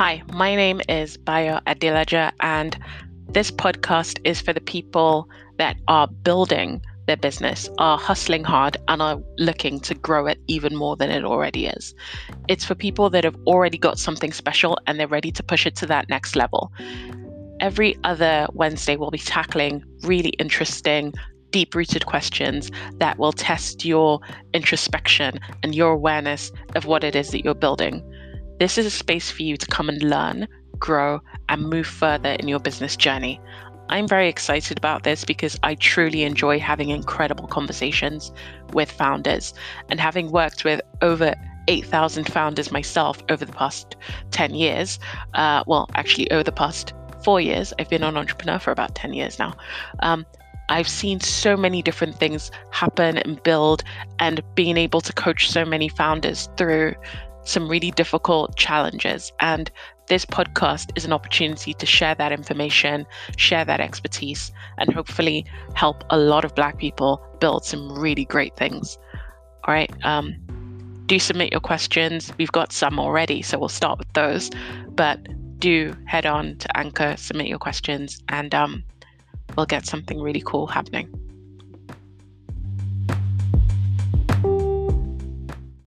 Hi, my name is Bayo Adelaja, and this podcast is for the people that are building their business, are hustling hard, and are looking to grow it even more than it already is. It's for people that have already got something special and they're ready to push it to that next level. Every other Wednesday, we'll be tackling really interesting, deep rooted questions that will test your introspection and your awareness of what it is that you're building. This is a space for you to come and learn, grow, and move further in your business journey. I'm very excited about this because I truly enjoy having incredible conversations with founders. And having worked with over 8,000 founders myself over the past 10 years, uh, well, actually, over the past four years, I've been an entrepreneur for about 10 years now. Um, I've seen so many different things happen and build, and being able to coach so many founders through some really difficult challenges. And this podcast is an opportunity to share that information, share that expertise, and hopefully help a lot of Black people build some really great things. All right. Um, do submit your questions. We've got some already, so we'll start with those. But do head on to Anchor, submit your questions, and um, we'll get something really cool happening.